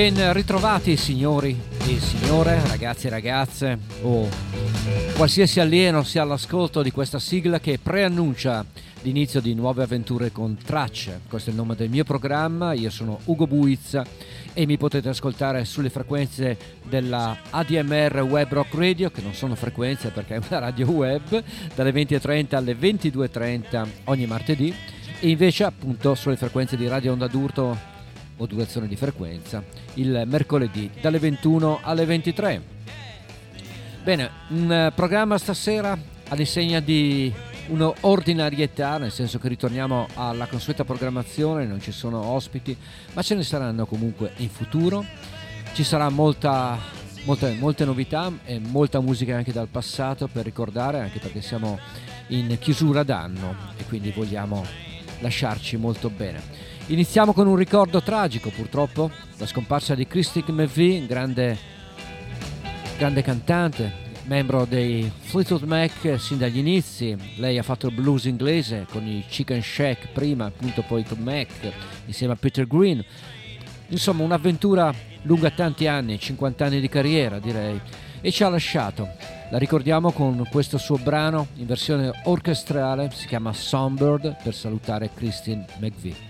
Ben ritrovati signori e signore, ragazzi e ragazze o qualsiasi alieno sia all'ascolto di questa sigla che preannuncia l'inizio di nuove avventure con tracce. Questo è il nome del mio programma, io sono Ugo Buizza e mi potete ascoltare sulle frequenze della ADMR Web Rock Radio, che non sono frequenze perché è una radio web, dalle 20.30 alle 22.30 ogni martedì e invece appunto sulle frequenze di Radio Onda d'Urto modulazione di frequenza il mercoledì dalle 21 alle 23. Bene, un eh, programma stasera all'insegna di un'ordinarietà, nel senso che ritorniamo alla consueta programmazione, non ci sono ospiti, ma ce ne saranno comunque in futuro. Ci sarà molta, molte, molte novità e molta musica anche dal passato per ricordare, anche perché siamo in chiusura d'anno e quindi vogliamo lasciarci molto bene. Iniziamo con un ricordo tragico purtroppo, la scomparsa di Christy McVie, grande, grande cantante, membro dei Fleetwood Mac sin dagli inizi. Lei ha fatto il blues inglese con i Chicken Shack prima, appunto poi con Mac insieme a Peter Green. Insomma, un'avventura lunga tanti anni, 50 anni di carriera direi, e ci ha lasciato. La ricordiamo con questo suo brano in versione orchestrale, si chiama Songbird per salutare Christine McVie.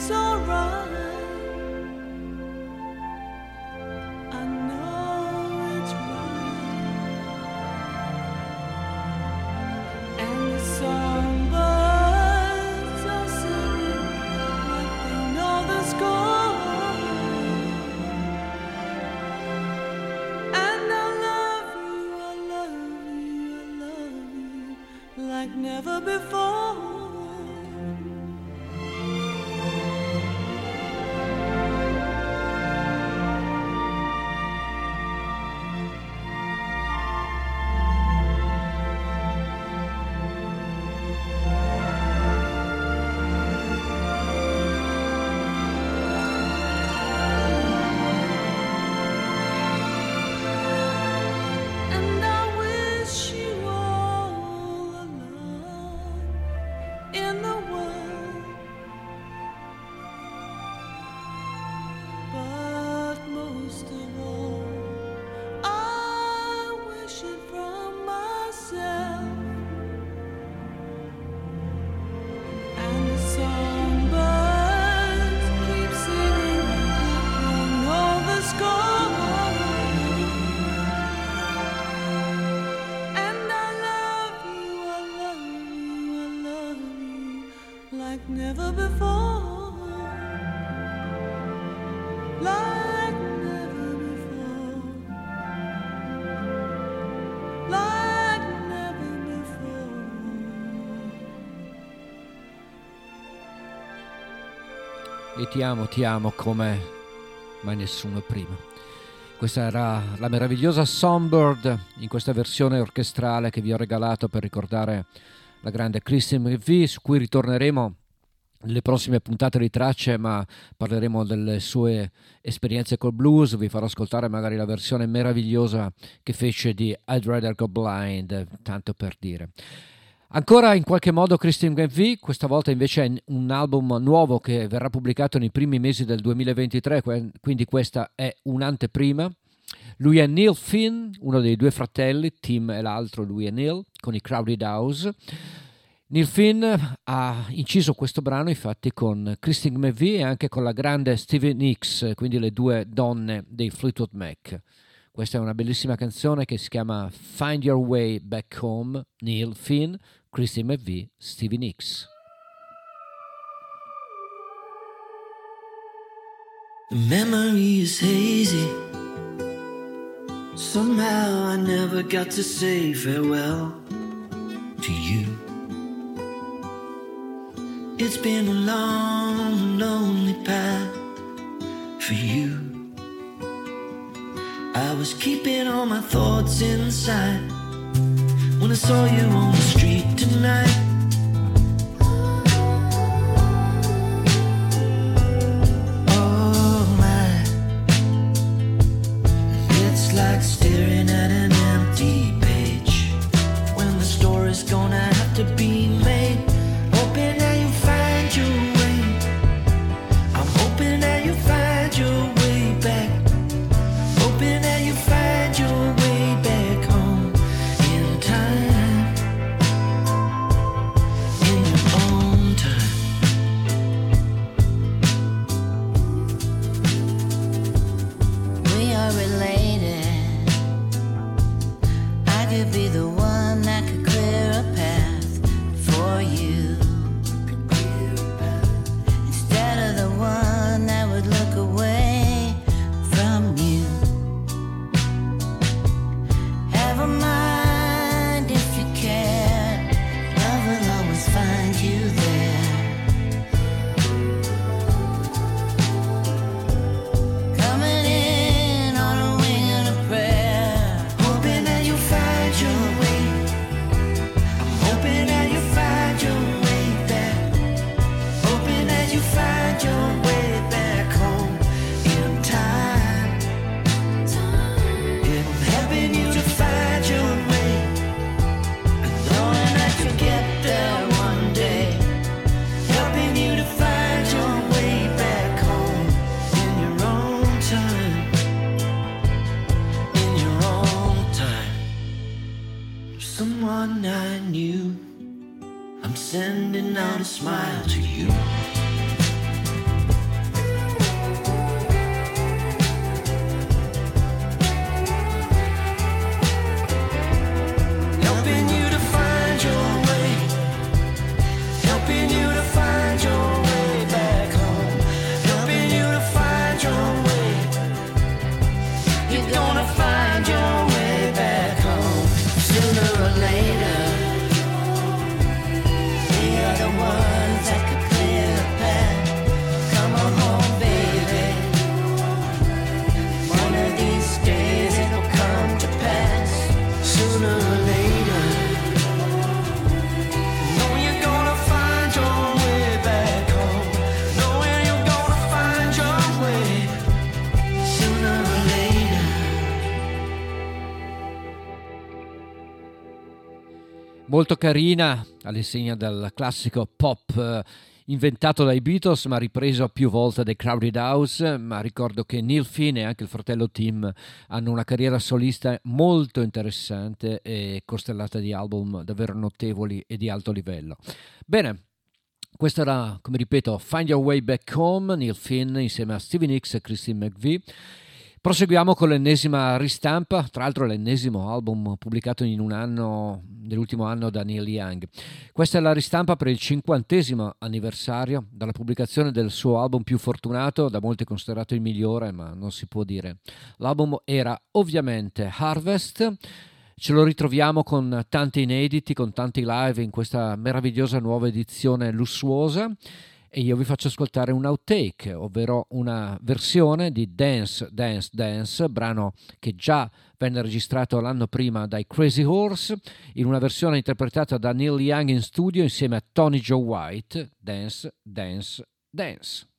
it's alright. E ti amo, ti amo come mai nessuno prima. Questa era la meravigliosa Songbird in questa versione orchestrale che vi ho regalato per ricordare la grande Christine McVie, su cui ritorneremo nelle prossime puntate di tracce, ma parleremo delle sue esperienze col blues. Vi farò ascoltare magari la versione meravigliosa che fece di I'd Rather Go Blind, tanto per dire. Ancora in qualche modo Christine McVie, questa volta invece è un album nuovo che verrà pubblicato nei primi mesi del 2023, quindi questa è un'anteprima. Lui è Neil Finn, uno dei due fratelli, Tim e l'altro, lui è Neil, con i Crowded House. Neil Finn ha inciso questo brano infatti con Christine McVie e anche con la grande Stevie Nicks, quindi le due donne dei Fleetwood Mac. Questa è una bellissima canzone che si chiama Find Your Way Back Home, Neil Finn, Stevie Nicks. The memory is hazy. Somehow I never got to say farewell to you. It's been a long, lonely path for you. I was keeping all my thoughts inside when I saw you on the street tonight. Molto carina, all'insegna del classico pop eh, inventato dai Beatles ma ripreso più volte dai Crowded House, ma ricordo che Neil Finn e anche il fratello Tim hanno una carriera solista molto interessante e costellata di album davvero notevoli e di alto livello. Bene, questo era, come ripeto, Find Your Way Back Home, Neil Finn insieme a Stevie Nicks e Christine McVie. Proseguiamo con l'ennesima ristampa, tra l'altro l'ennesimo album pubblicato in un anno, nell'ultimo anno da Neil Young. Questa è la ristampa per il cinquantesimo anniversario dalla pubblicazione del suo album più fortunato, da molti considerato il migliore, ma non si può dire. L'album era ovviamente Harvest, ce lo ritroviamo con tanti inediti, con tanti live in questa meravigliosa nuova edizione lussuosa e io vi faccio ascoltare un outtake, ovvero una versione di Dance, Dance, Dance, brano che già venne registrato l'anno prima dai Crazy Horse, in una versione interpretata da Neil Young in studio insieme a Tony Joe White, Dance, Dance, Dance.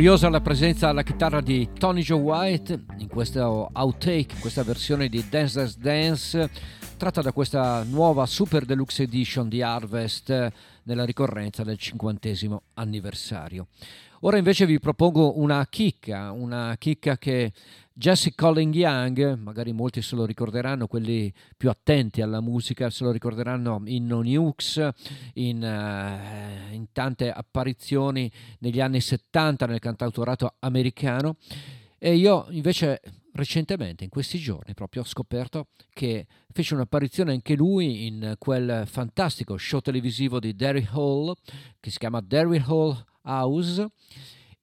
Curiosa la presenza alla chitarra di Tony Joe White in questo outtake, questa versione di Dance Dance Dance, tratta da questa nuova Super Deluxe Edition di Harvest nella ricorrenza del cinquantesimo anniversario. Ora invece vi propongo una chicca, una chicca che Jesse Colling Young, magari molti se lo ricorderanno, quelli più attenti alla musica, se lo ricorderanno in No Nukes, in, uh, in tante apparizioni negli anni 70 nel cantautorato americano. E io invece recentemente, in questi giorni, proprio ho scoperto che fece un'apparizione anche lui in quel fantastico show televisivo di Derry Hall che si chiama Derry Hall House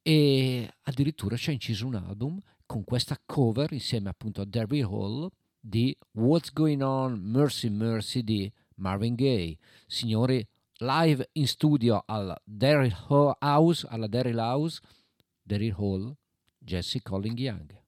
e addirittura ci ha inciso un album con questa cover insieme appunto a Derry Hall di What's Going On Mercy Mercy di Marvin Gaye. Signori, live in studio al Derry House, alla Derry House, Derry Hall, Jesse Colling Young.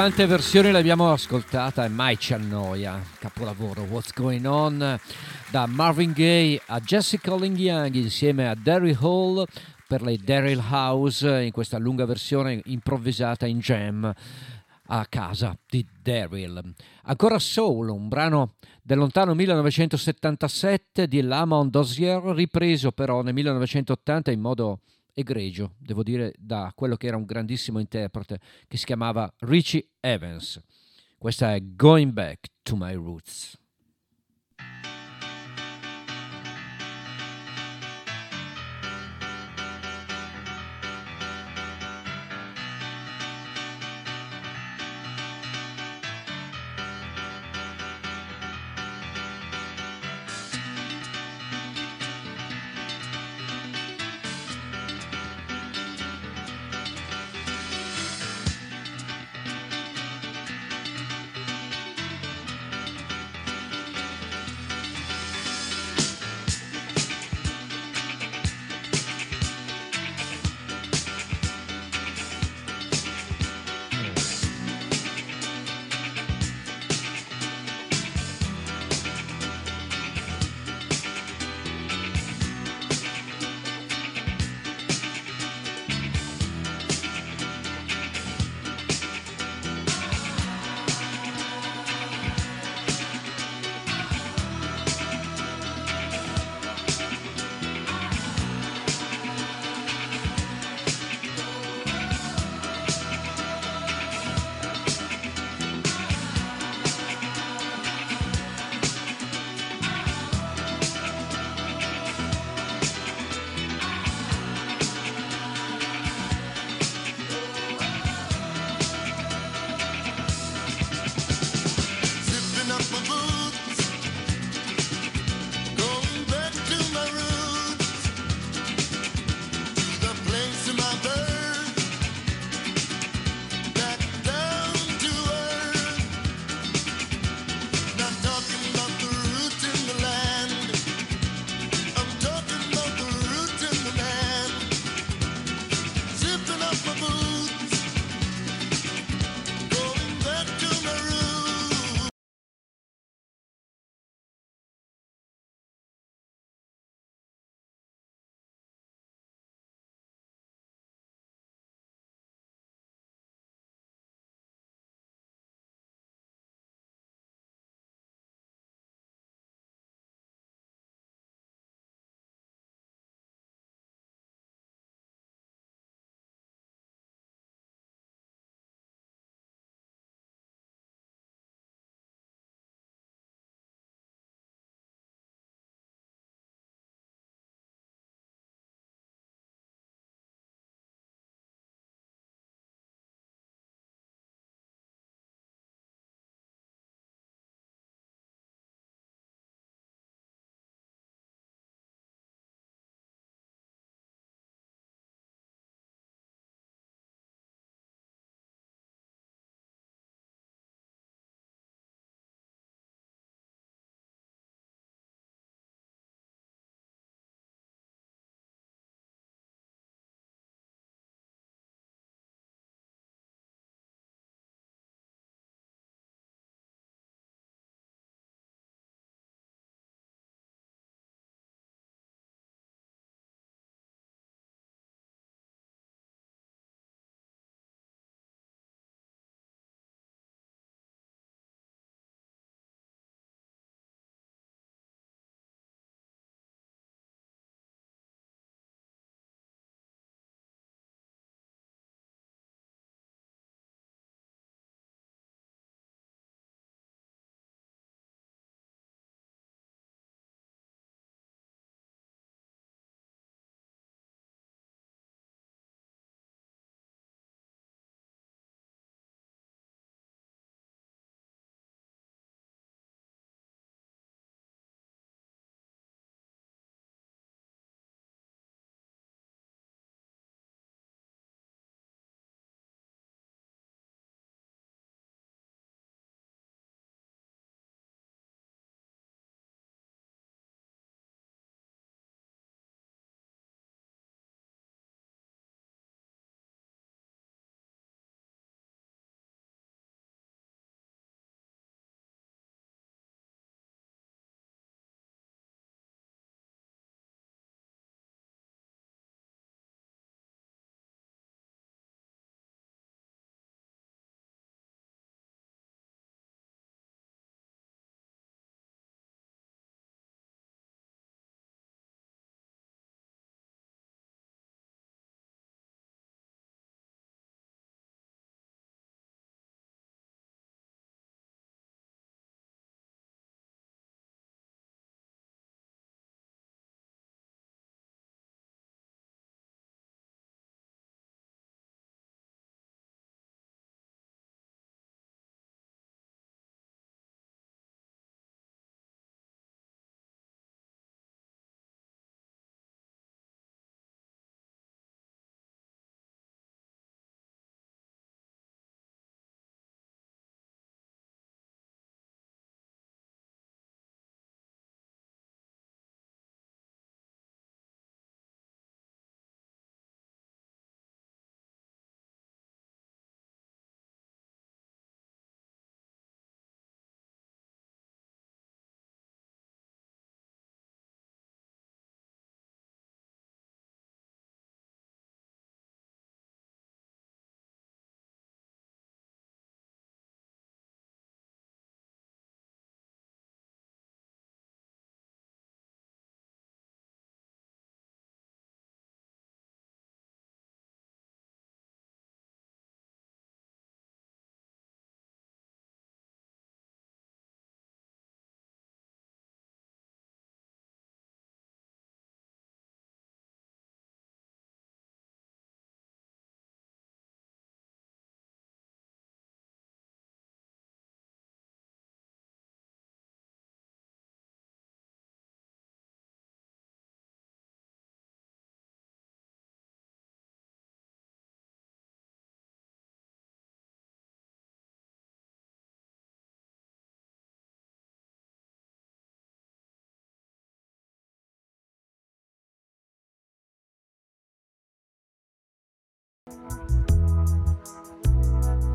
quante versioni l'abbiamo ascoltata e mai ci annoia. Capolavoro What's Going On da Marvin Gaye a Jessica Ling Young insieme a Daryl Hall per le Daryl House in questa lunga versione improvvisata in jam a casa di Daryl. Ancora Soul, un brano del lontano 1977 di Lamont Dozier, ripreso però nel 1980 in modo egregio, devo dire, da quello che era un grandissimo interprete che si chiamava Richie Evans. Questa è Going Back to My Roots.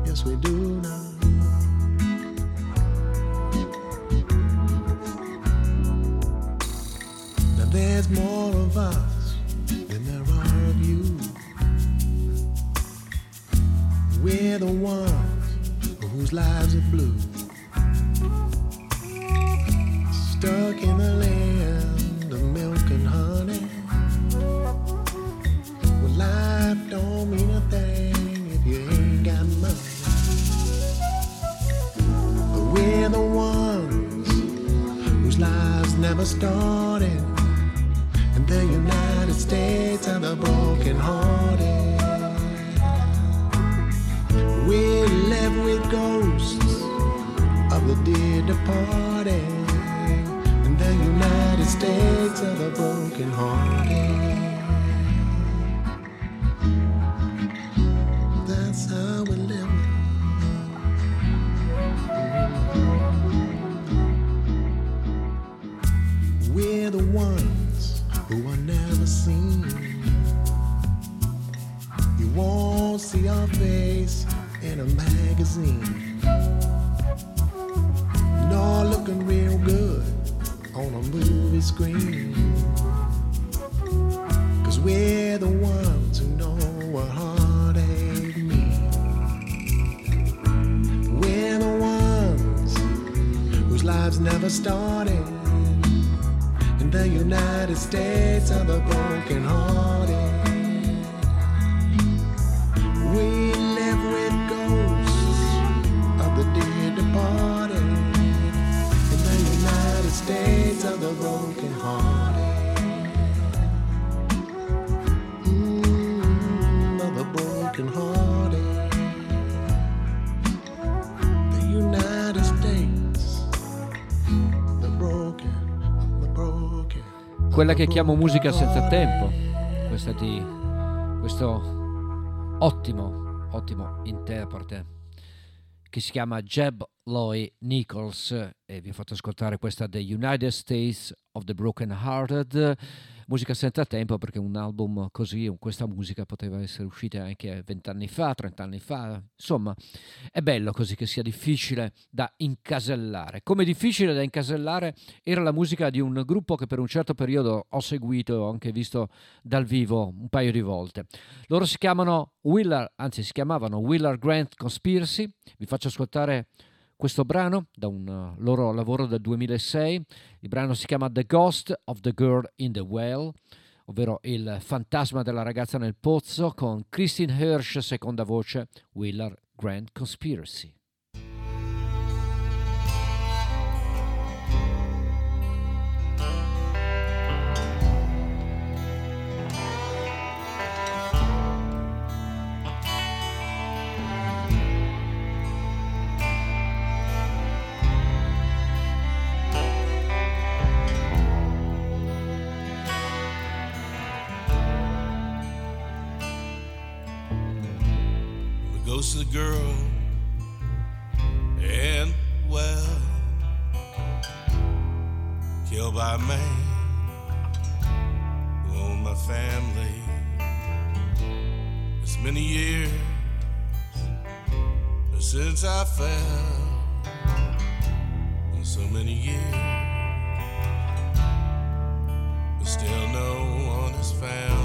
Yes, we do now. Now there's more of us than there are of you. We're the ones whose lives are blue. Never started. And the United States are the broken hearted. We live with ghosts of the dear departed. And the United States are the broken hearted. Quella che chiamo musica senza tempo, questa di questo ottimo, ottimo interprete che si chiama Jeb Loy Nichols e vi ho fatto ascoltare questa The United States of the Broken Hearted musica senza tempo perché un album così questa musica poteva essere uscita anche vent'anni fa, trent'anni fa insomma è bello così che sia difficile da incasellare. Come difficile da incasellare era la musica di un gruppo che per un certo periodo ho seguito e ho anche visto dal vivo un paio di volte. Loro si chiamano Willard anzi si chiamavano Willard Grant Conspiracy. Vi faccio ascoltare questo brano da un uh, loro lavoro del 2006. Il brano si chiama The Ghost of the Girl in the Well, ovvero il fantasma della ragazza nel pozzo, con Christine Hirsch, seconda voce, Willard Grand Conspiracy. The girl and well killed by a man who owned my family. It's many years since I fell. So many years, but still no one has found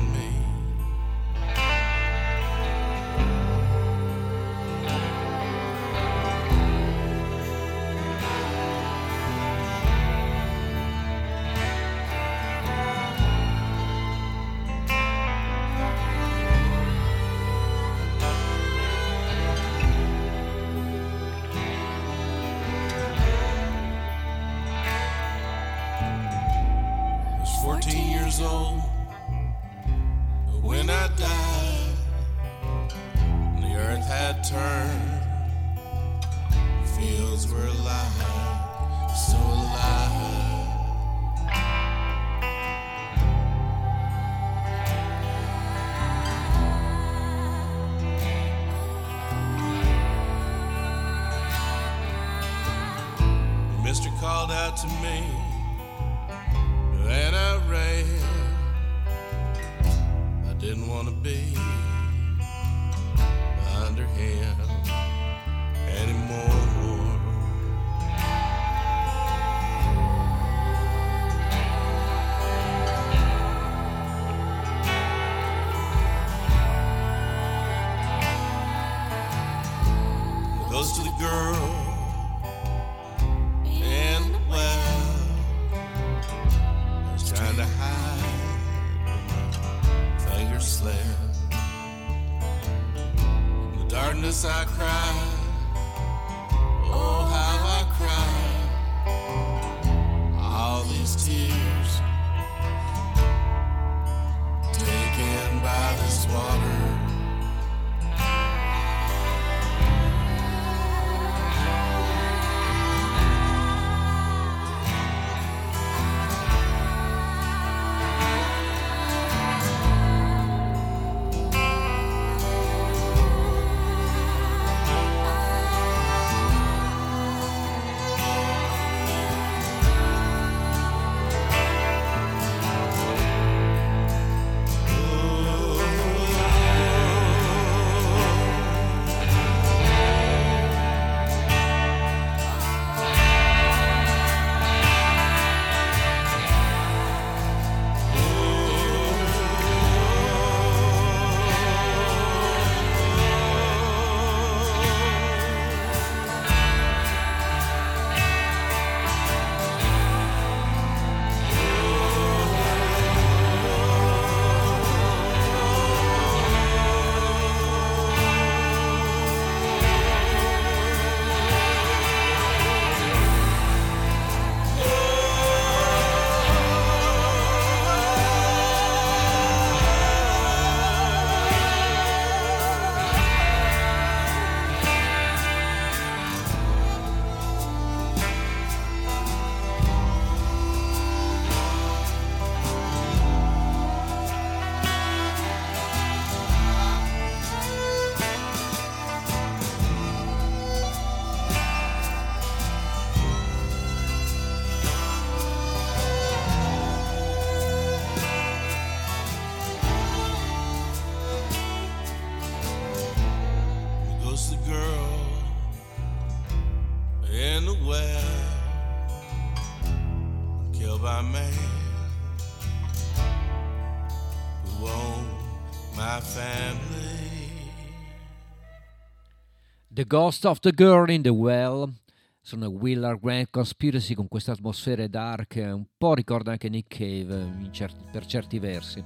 The Ghost of the Girl in the Well. Sono Willard Grant Conspiracy con questa atmosfera dark, un po' ricorda anche Nick Cave eh, certi- per certi versi.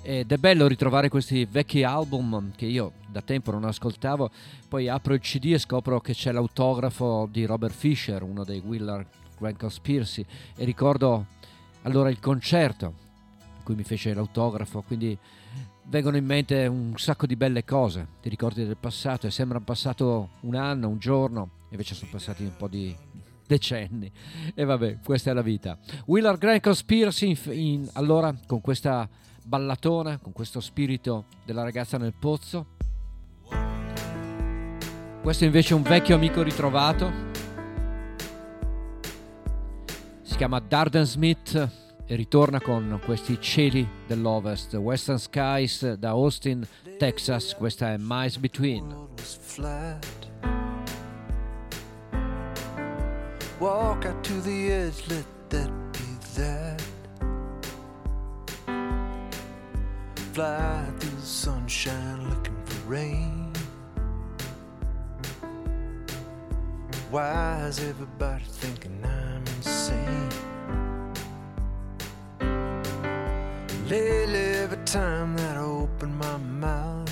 Ed è bello ritrovare questi vecchi album che io da tempo non ascoltavo, poi apro il CD e scopro che c'è l'autografo di Robert Fisher, uno dei Willard Grant Conspiracy, e ricordo allora il concerto in cui mi fece l'autografo, quindi vengono in mente un sacco di belle cose, ti ricordi del passato e sembra passato un anno, un giorno, invece sono passati un po' di decenni. E vabbè, questa è la vita. Willard Grant Conspiracy, in- in- allora, con questa ballatona, con questo spirito della ragazza nel pozzo. Questo invece è un vecchio amico ritrovato. Si chiama Darden Smith e ritorna con questi cieli dell'Ovest, Western Skies da Austin, Texas. Questa è Miles Between. Walk out to the edge, let that be that. Fly through the sunshine looking for rain. Why is everybody thinking I'm Lately, every time that I open my mouth,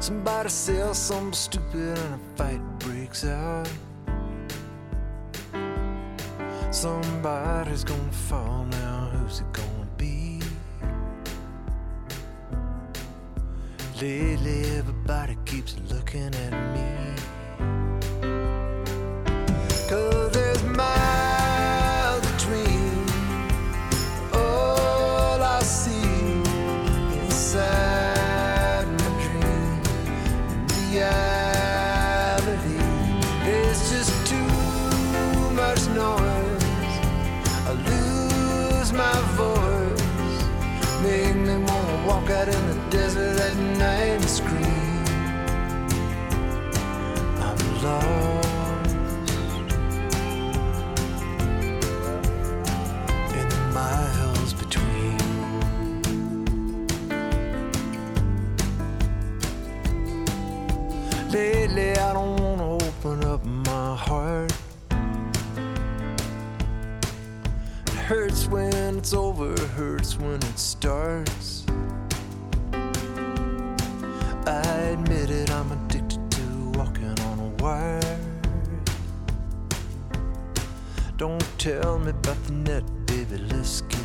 Somebody says something stupid and a fight breaks out. Somebody's gonna fall now, who's it gonna be? Lately, everybody keeps looking at me. Cause there's miles Lately, I don't wanna open up my heart. It hurts when it's over, hurts when it starts. Don't tell me about the net, baby, let's get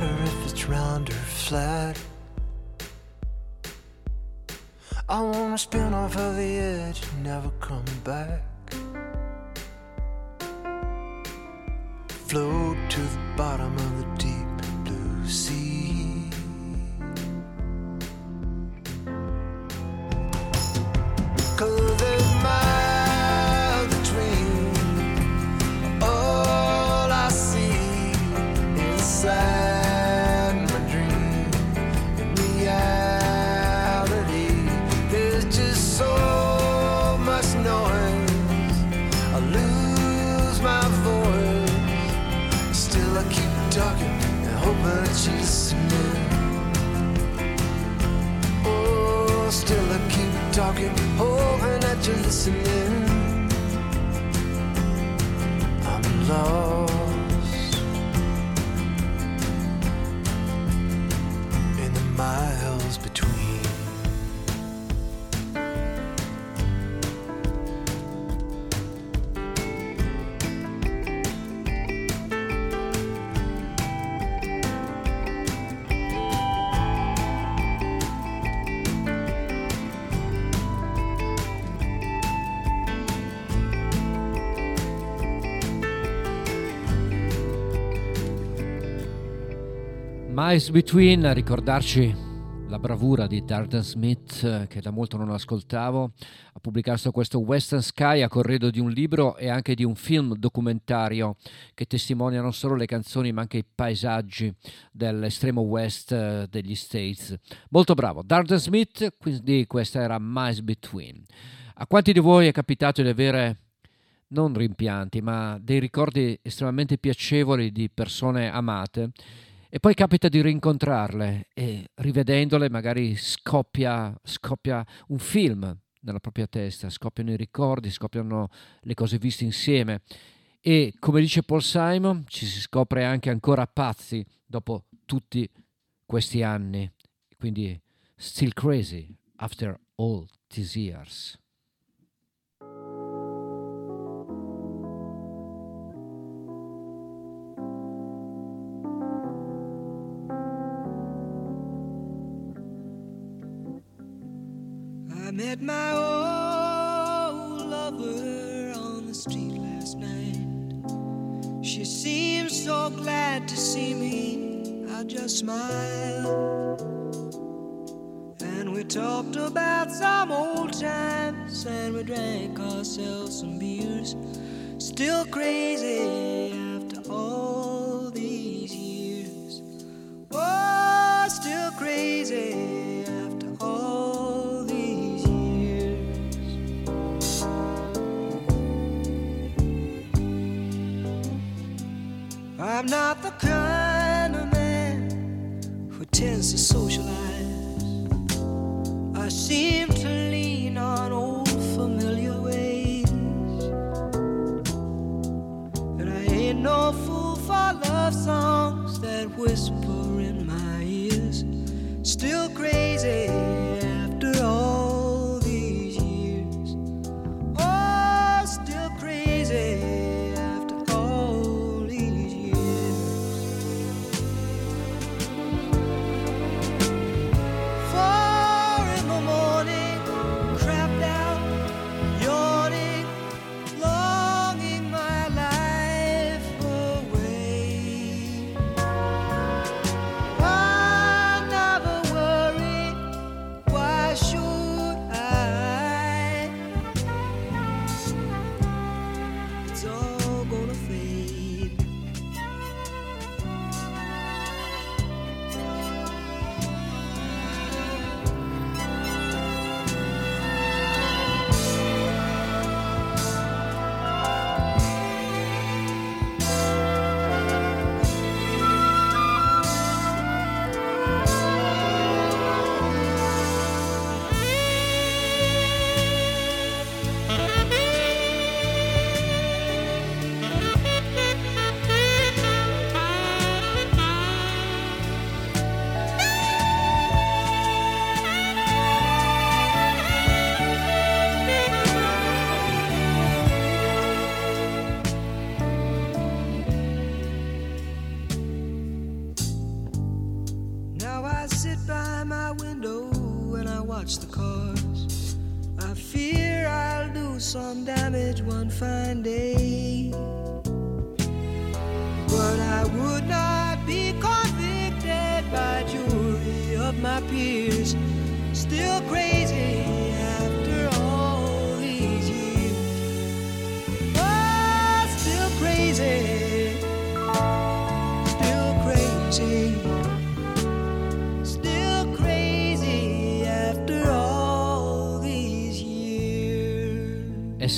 matter if it's round or flat. I wanna spin off of the edge and never come back. Float to the bottom of the deep talking, hoping that you're listening. Miles Between, a ricordarci la bravura di Darden Smith, eh, che da molto non ascoltavo, ha pubblicato questo Western Sky a corredo di un libro e anche di un film documentario che testimonia non solo le canzoni ma anche i paesaggi dell'estremo west eh, degli States. Molto bravo. Darden Smith, quindi questa era Miles Between. A quanti di voi è capitato di avere non rimpianti, ma dei ricordi estremamente piacevoli di persone amate e poi capita di rincontrarle e rivedendole magari scoppia, scoppia un film nella propria testa, scoppiano i ricordi, scoppiano le cose viste insieme e come dice Paul Simon ci si scopre anche ancora pazzi dopo tutti questi anni, quindi still crazy after all these years. I met my old lover on the street last night. She seemed so glad to see me. I just smiled. And we talked about some old times and we drank ourselves some beers. Still crazy after all these years. Oh, still crazy I'm not the kind of man who tends to socialize. I seem to lean on old familiar ways. And I ain't no fool for love songs that whisper in my ears. Still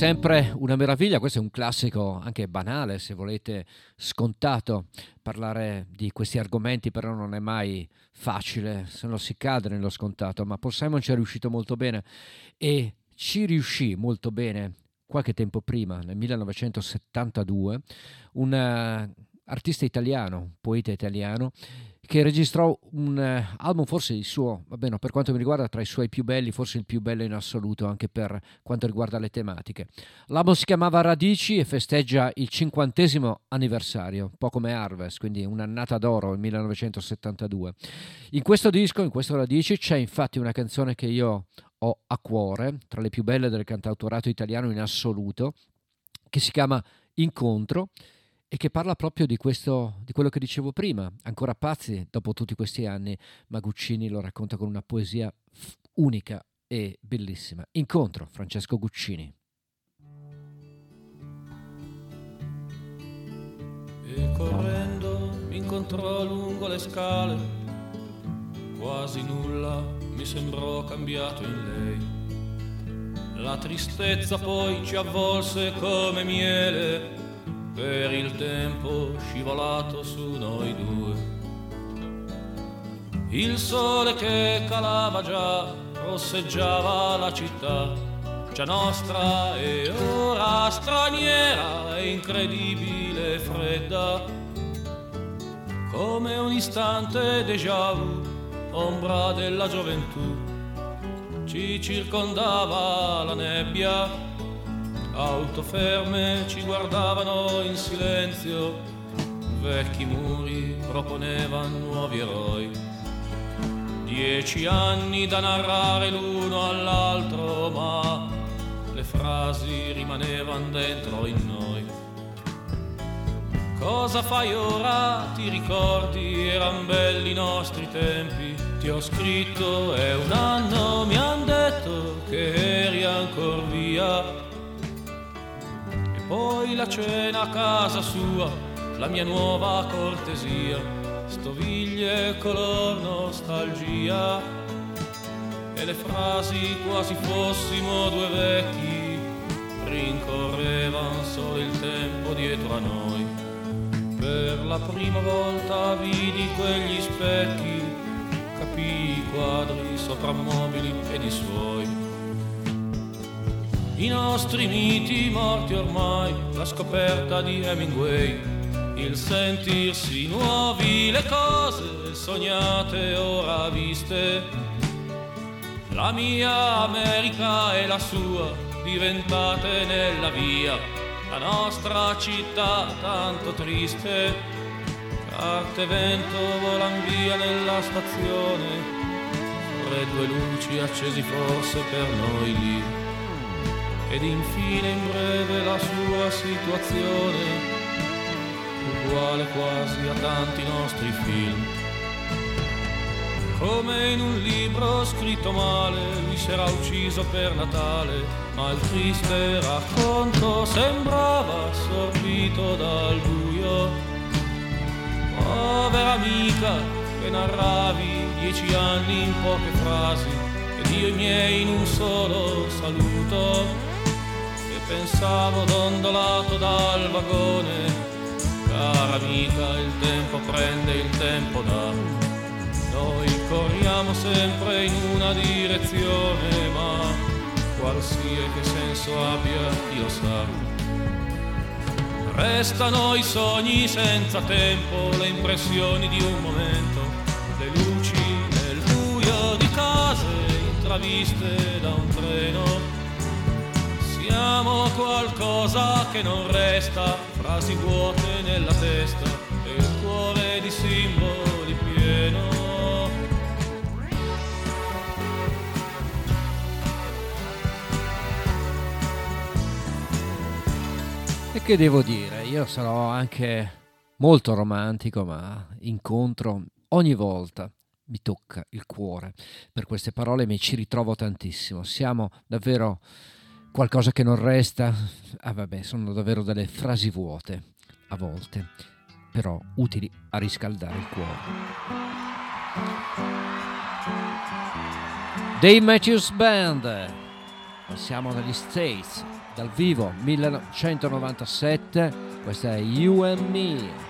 sempre una meraviglia, questo è un classico anche banale, se volete, scontato. Parlare di questi argomenti però non è mai facile, se no si cade nello scontato, ma Paul Simon ci è riuscito molto bene e ci riuscì molto bene qualche tempo prima, nel 1972, un eh, artista italiano, poeta italiano, che registrò un eh, album forse il suo, va bene, per quanto mi riguarda tra i suoi più belli, forse il più bello in assoluto anche per quanto riguarda le tematiche. L'album si chiamava Radici e festeggia il cinquantesimo anniversario, un po' come Harvest, quindi un'annata d'oro, il 1972. In questo disco, in questo Radici, c'è infatti una canzone che io ho a cuore, tra le più belle del cantautorato italiano in assoluto, che si chiama Incontro e che parla proprio di questo, di quello che dicevo prima, ancora pazzi dopo tutti questi anni, ma Guccini lo racconta con una poesia unica e bellissima. Incontro Francesco Guccini. E correndo mi incontrò lungo le scale, quasi nulla mi sembrò cambiato in lei. La tristezza poi ci avvolse come miele per il tempo scivolato su noi due. Il sole che calava già rosseggiava la città, già nostra e ora straniera e incredibile fredda, come un istante déjà vu, ombra della gioventù, ci circondava la nebbia, auto ferme ci guardavano in silenzio, vecchi muri proponevano nuovi eroi. Dieci anni da narrare l'uno all'altro, ma le frasi rimanevano dentro in noi. Cosa fai ora? Ti ricordi? Eran belli i nostri tempi. Ti ho scritto, è un anno, mi han detto che eri ancora via. Poi la cena a casa sua, la mia nuova cortesia stoviglie color nostalgia e le frasi quasi fossimo due vecchi rincorrevan solo il tempo dietro a noi per la prima volta vidi quegli specchi capì i quadri soprammobili ed i suoi. I nostri miti morti ormai, la scoperta di Hemingway, il sentirsi nuovi, le cose sognate ora viste. La mia America e la sua diventate nella via, la nostra città tanto triste Carte vento volan via nella stazione, sopra due luci accesi forse per noi lì. Ed infine in breve la sua situazione, uguale quasi a tanti nostri film. Come in un libro scritto male, lui era ucciso per Natale, ma il triste racconto sembrava assorbito dal buio povera amica che narravi dieci anni in poche frasi ed io i miei in un solo saluto pensavo dondolato dal vagone. Cara amica il tempo prende il tempo dà noi corriamo sempre in una direzione ma qualsiasi senso abbia Dio sa Restano i sogni senza tempo, le impressioni di un momento, le luci nel buio di case intraviste da un treno. Siamo qualcosa che non resta, frasi vuote nella testa e il cuore di simboli pieno. E che devo dire? Io sarò anche molto romantico, ma incontro ogni volta mi tocca il cuore per queste parole, mi ci ritrovo tantissimo. Siamo davvero qualcosa che non resta. Ah, vabbè, sono davvero delle frasi vuote a volte, però utili a riscaldare il cuore. Dave Matthews Band. Siamo negli States dal vivo 1997, questa è You and Me.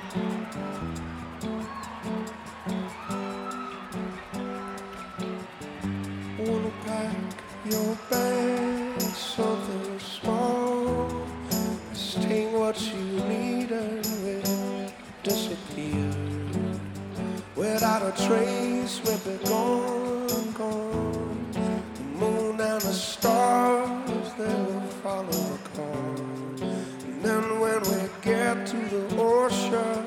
your bag, a trace, we'll be gone, gone. The moon and the stars, they will follow the call. And then when we get to the ocean,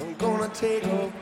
I'm gonna take a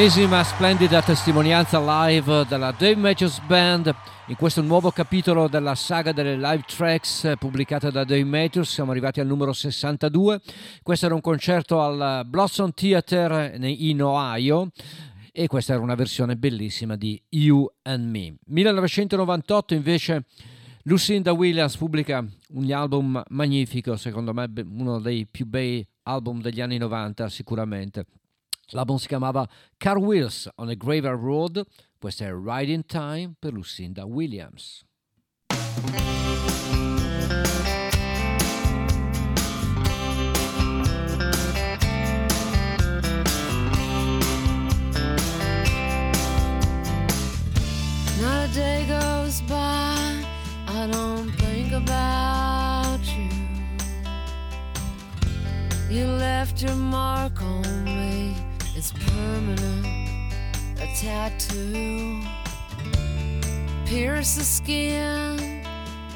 L'ennesima splendida testimonianza live della Dave Matthews Band in questo nuovo capitolo della saga delle live tracks pubblicate da Dave Matthews. Siamo arrivati al numero 62. Questo era un concerto al Blossom Theater in Ohio e questa era una versione bellissima di You and Me. 1998 invece Lucinda Williams pubblica un album magnifico, secondo me uno dei più bei album degli anni 90 sicuramente. L'album si chiamava Car Wheels on a Graveyard Road, questo è Riding Time per Lucinda Williams. Not a day goes by, I don't think about you. You left your mark on me, it's permanent, a tattoo. Pierce the skin,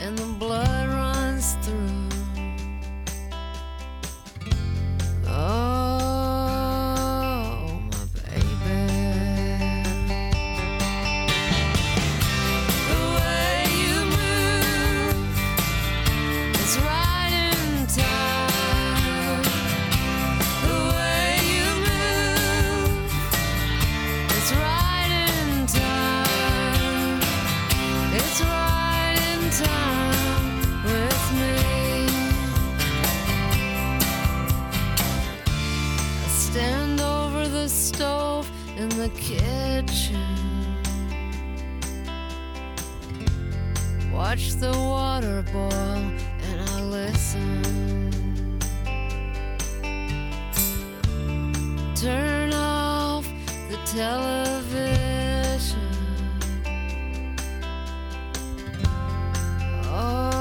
and the blood runs through. Oh, Watch the water boil and I listen. Turn off the television. Oh,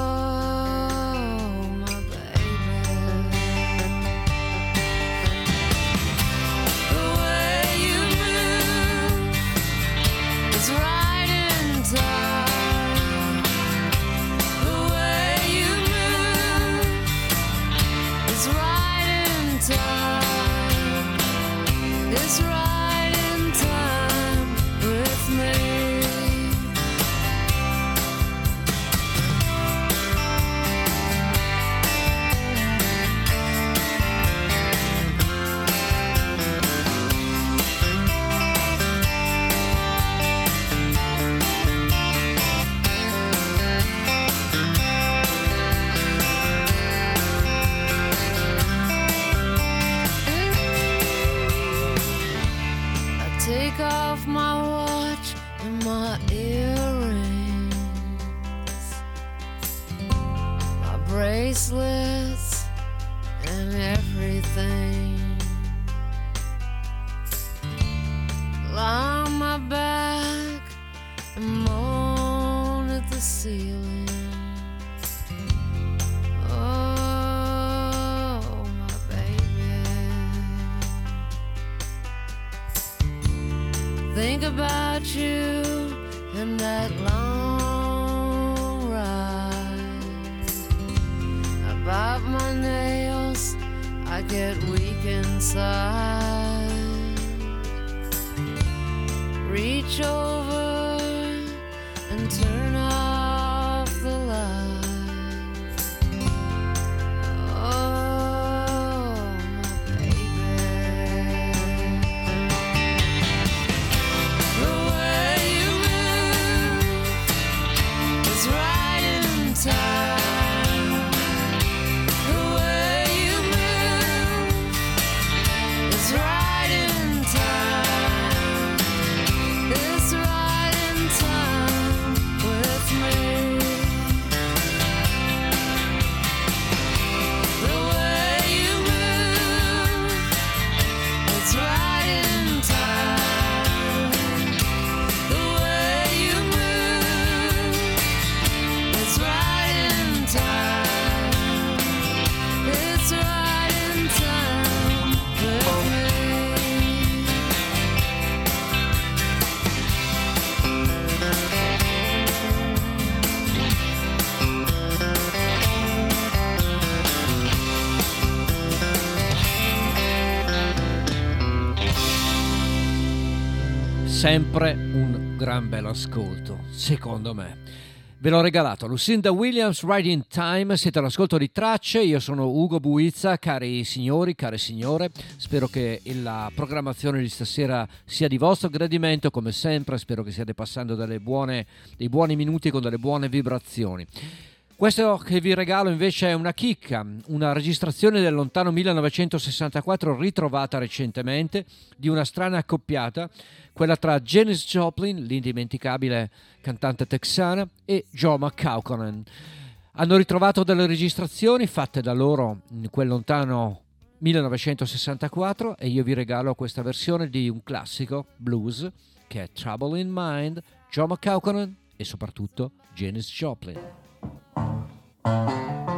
Think about you and that long ride. Bite my nails, I get weak inside. Reach over sempre un gran bel ascolto, secondo me. Ve l'ho regalato, Lucinda Williams, Riding Time, siete all'ascolto di tracce, io sono Ugo Buizza, cari signori, care signore, spero che la programmazione di stasera sia di vostro gradimento, come sempre, spero che stiate passando buone, dei buoni minuti con delle buone vibrazioni. Questo che vi regalo invece è una chicca, una registrazione del lontano 1964 ritrovata recentemente di una strana accoppiata, quella tra Janis Joplin, l'indimenticabile cantante texana, e Joe McCauconen. Hanno ritrovato delle registrazioni fatte da loro in quel lontano 1964 e io vi regalo questa versione di un classico blues che è Trouble in Mind, Joe McCauconen e soprattutto Janis Joplin. Thank you.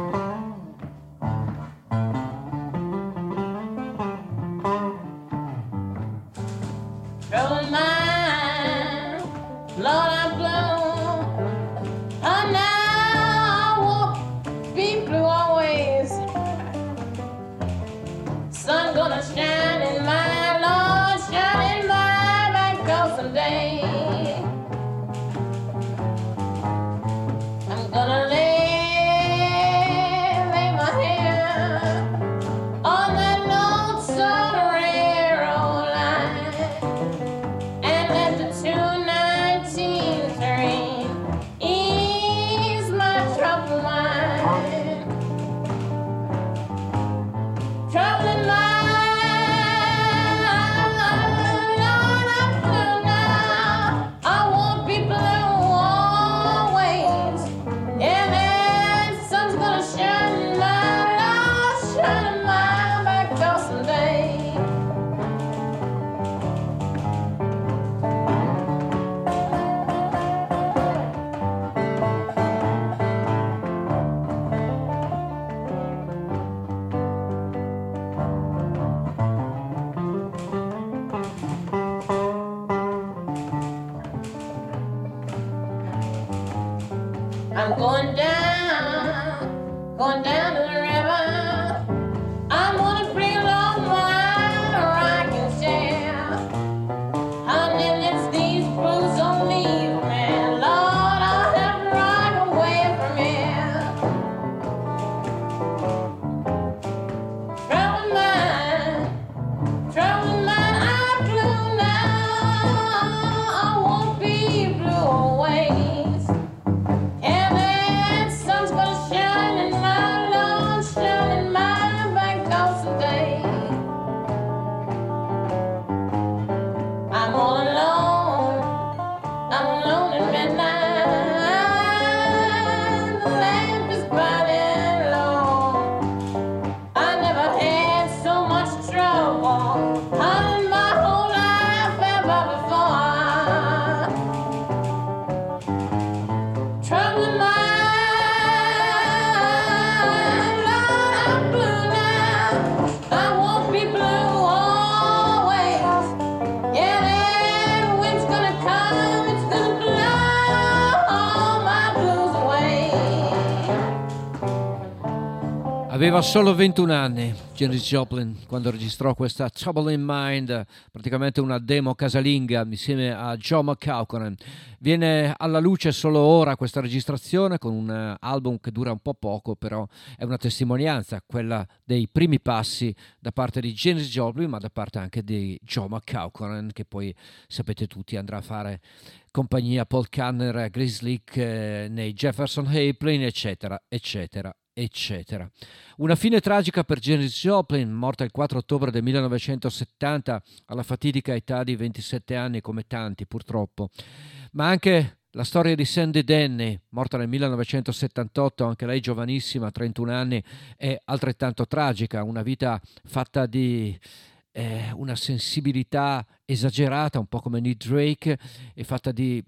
Going down, solo 21 anni Janis Joplin quando registrò questa Trouble in Mind, praticamente una demo casalinga insieme a Joe McCauconen. Viene alla luce solo ora questa registrazione con un album che dura un po' poco, però è una testimonianza, quella dei primi passi da parte di Janis Joplin, ma da parte anche di Joe McCauconen, che poi sapete tutti andrà a fare compagnia Paul Kanner, Grace Leak eh, nei Jefferson Airplane, eccetera, eccetera, eccetera. Una fine tragica per Janis Joplin, morta il 4 ottobre del 1970 alla fatidica età di 27 anni come tanti purtroppo, ma anche la storia di Sandy Denny, morta nel 1978, anche lei giovanissima, 31 anni, è altrettanto tragica, una vita fatta di eh, una sensibilità esagerata, un po' come Nick Drake, e fatta di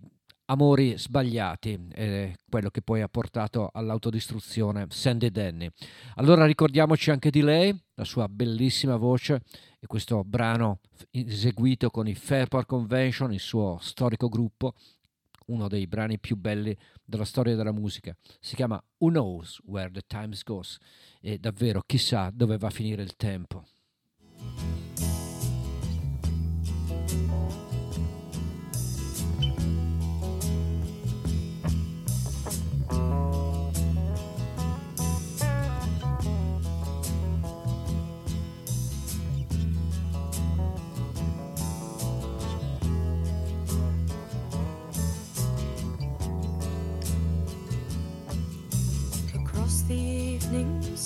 amori sbagliati, è quello che poi ha portato all'autodistruzione Sandy Denny. Allora ricordiamoci anche di lei, la sua bellissima voce e questo brano eseguito con i Fairport Convention, il suo storico gruppo, uno dei brani più belli della storia della musica. Si chiama Who Knows Where the Times Goes e davvero chissà dove va a finire il tempo.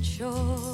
a.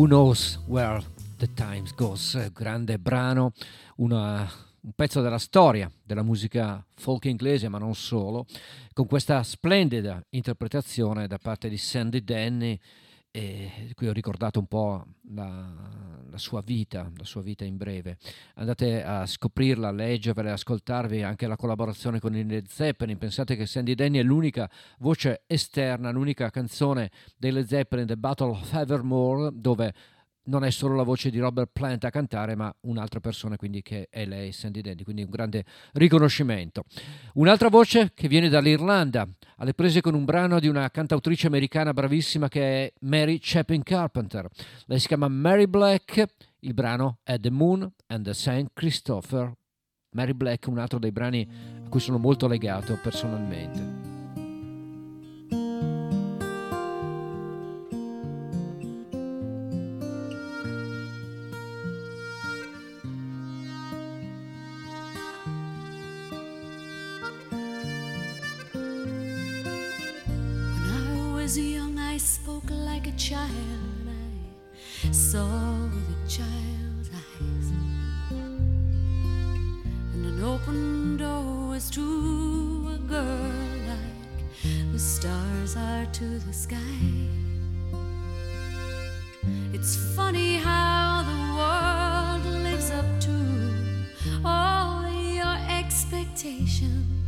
Who Knows Where the Times Goes, grande brano, una, un pezzo della storia della musica folk inglese, ma non solo, con questa splendida interpretazione da parte di Sandy Denny e qui ho ricordato un po' la, la, sua vita, la sua vita in breve. Andate a scoprirla, a leggervela, ascoltarvi anche la collaborazione con i Led Zeppelin. Pensate che Sandy Denny è l'unica voce esterna, l'unica canzone dei Led Zeppelin, The Battle of Evermore, dove non è solo la voce di Robert Plant a cantare, ma un'altra persona, quindi che è lei, Sandy Denny, quindi un grande riconoscimento. Un'altra voce che viene dall'Irlanda, alle prese con un brano di una cantautrice americana bravissima che è Mary Chapin Carpenter. Lei si chiama Mary Black, il brano è The Moon and the St. Christopher. Mary Black, un altro dei brani a cui sono molto legato personalmente. Child I saw with a child's eyes, and an open door was to a girl like the stars are to the sky. It's funny how the world lives up to all your expectations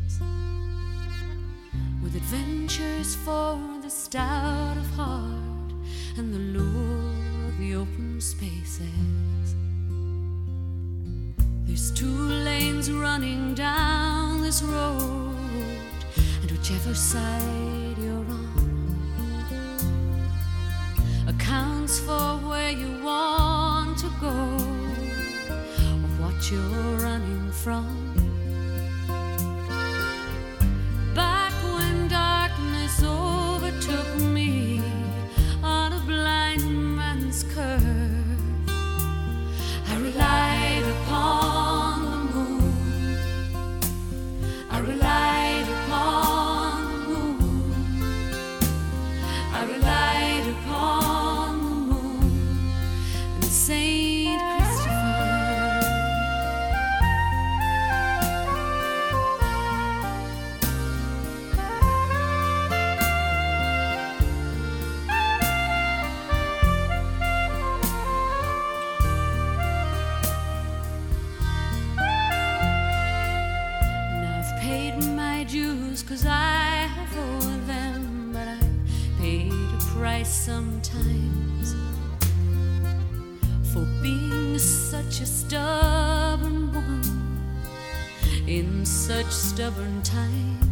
with adventures for the stout of heart and the lure of the open spaces. There's two lanes running down this road, and whichever side you're on accounts for where you want to go or what you're running from. such a stubborn woman in such stubborn times.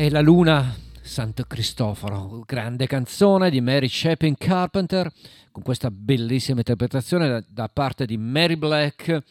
E la luna Santo Cristoforo, grande canzone di Mary Chapin Carpenter, con questa bellissima interpretazione da, da, parte di Mary Black,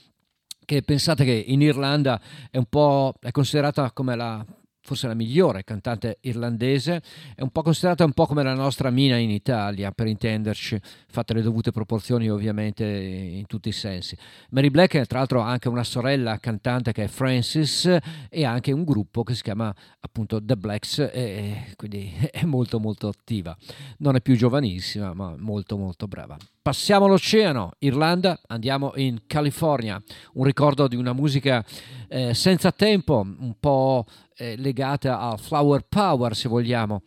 che pensate che in Irlanda è un po' è considerata come la forse la migliore cantante irlandese, è un po' considerata un po' come la nostra Mina in Italia, per intenderci, fatte le dovute proporzioni ovviamente in tutti i sensi. Mary Black è tra l'altro anche una sorella cantante che è Francis e anche un gruppo che si chiama appunto The Blacks e quindi è molto molto attiva. Non è più giovanissima ma molto molto brava. Passiamo l'oceano, Irlanda, andiamo in California, un ricordo di una musica eh, senza tempo, un po' eh, legata al flower power se vogliamo.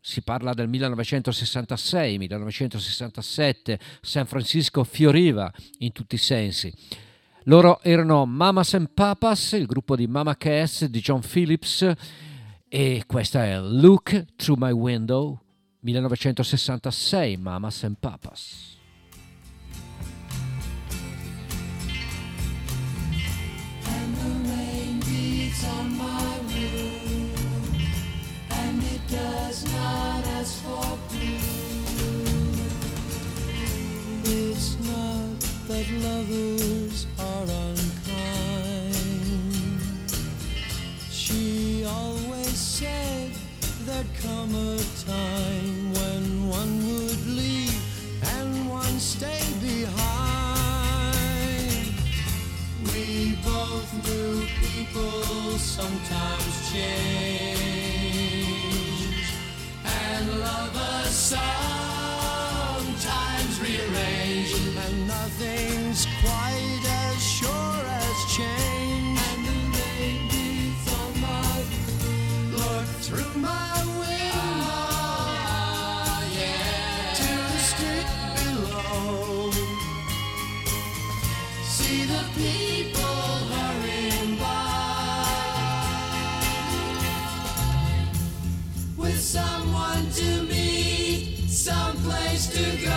Si parla del 1966, 1967, San Francisco fioriva in tutti i sensi. Loro erano Mamas and Papas, il gruppo di Mama Cass di John Phillips e questa è Look Through My Window 1966, Mamas and Papas. on It's not that lovers are unkind. She always said there'd come a time when one would leave and one stay behind. We both knew people sometimes change, and lovers sometimes someone to meet, someplace to go.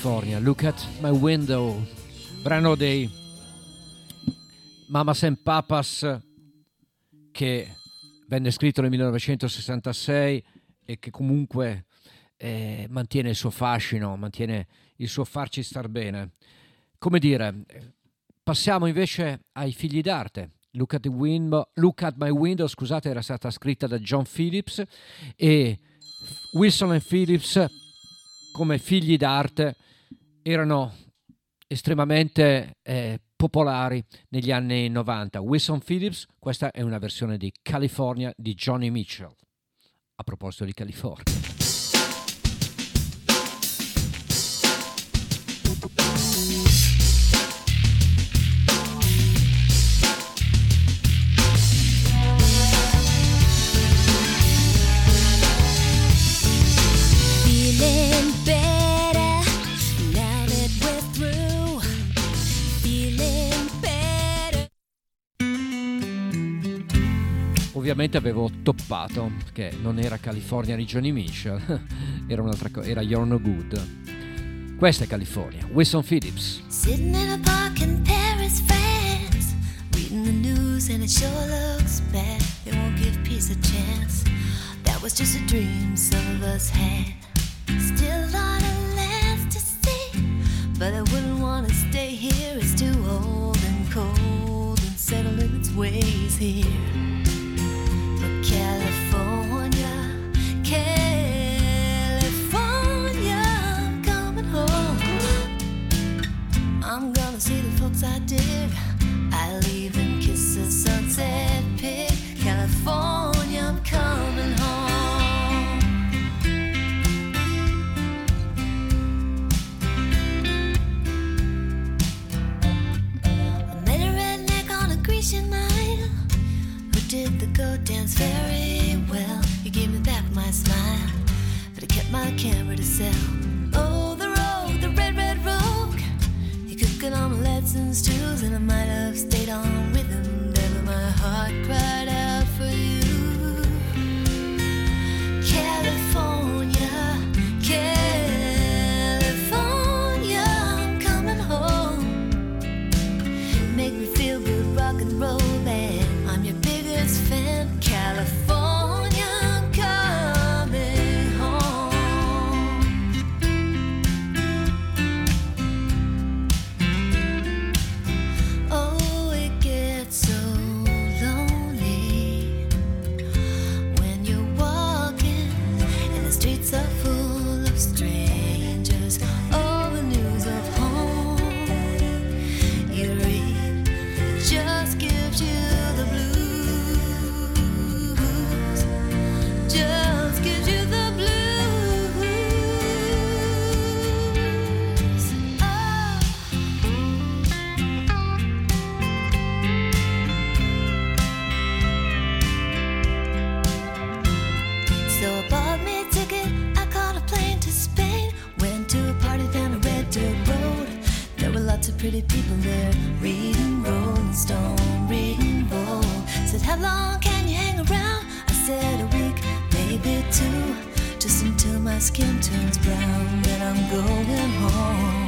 California, Look at My Window, brano dei Mamas and Papas che venne scritto nel 1966 e che comunque eh, mantiene il suo fascino, mantiene il suo farci star bene. Come dire, passiamo invece ai figli d'arte. Look at, window, Look at My Window, scusate, era stata scritta da John Phillips e Wilson e Phillips come figli d'arte erano estremamente eh, popolari negli anni 90. Wilson Phillips, questa è una versione di California di Johnny Mitchell. A proposito di California. Ovviamente avevo toppato, che non era California di Johnny Mitchell, era un'altra cosa, era You're No Good. Questa è California, Wilson Phillips. Sitting in a park in Paris, France, reading the news and it sure looks bad. It won't give peace a chance. That was just a dream some of us had. Still a lot of lands to see, but I wouldn't wanna stay here. It's too old and cold and settled in its ways here. Pick. California, I'm coming home. I met a redneck on a Grecian night who did the goat dance very well. He gave me back my smile, but I kept my camera to sell. Oh, the road, the red, red road. Cooking stews, and I might pretty people there, reading Rolling Stone, reading Vogue. Said, How long can you hang around? I said, A week, maybe two. Just until my skin turns brown, then I'm going home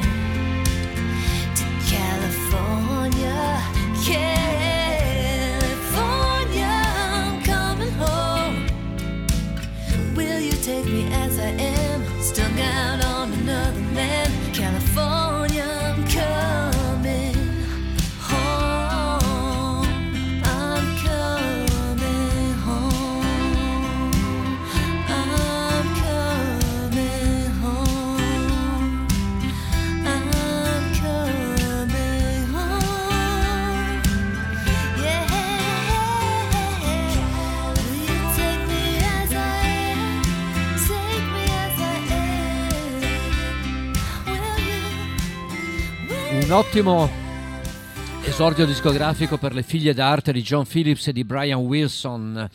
Un ottimo esordio discografico per le figlie d'arte di John Phillips e di Brian Wilson.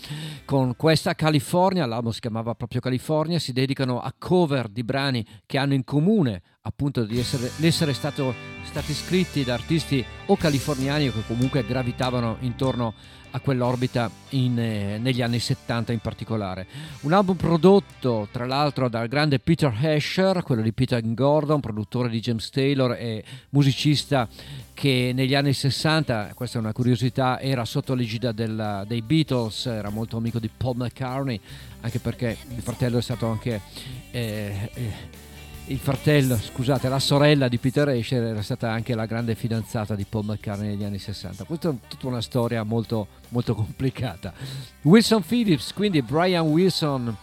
Con questa California, l'album si chiamava proprio California, si dedicano a cover di brani che hanno in comune appunto di essere, l'essere stato, stati scritti da artisti o californiani o che comunque gravitavano intorno a quell'orbita in, eh, negli anni 70 in particolare. Un album prodotto tra l'altro dal grande Peter Hesher, quello di Peter Gordon, produttore di James Taylor e musicista che negli anni 60, questa è una curiosità, era sotto l'egida del- dei Beatles, era molto amico di Paul McCartney, anche perché il fratello è stato anche... eh, eh, il fratello, scusate, la sorella di Peter Escher era stata anche la grande fidanzata di Paul McCartney negli anni 60. Questa è tutta una storia molto, molto complicata. Wilson Phillips, quindi Brian Wilson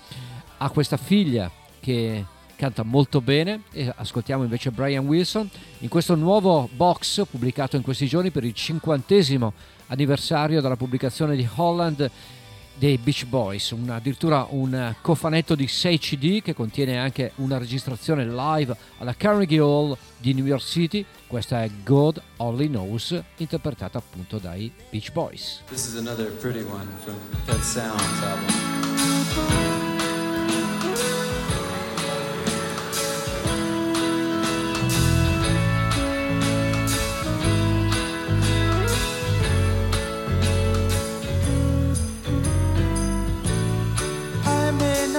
ha questa figlia che canta molto bene e ascoltiamo invece Brian Wilson in questo nuovo box pubblicato in questi giorni per il cinquantesimo anniversario della pubblicazione di Holland dei Beach Boys, un- addirittura un cofanetto di 6 CD che contiene anche una registrazione live alla Carnegie Hall di New York City. Questa è God Only Knows, interpretata appunto dai Beach Boys. This is another pretty one from Pet Sounds album.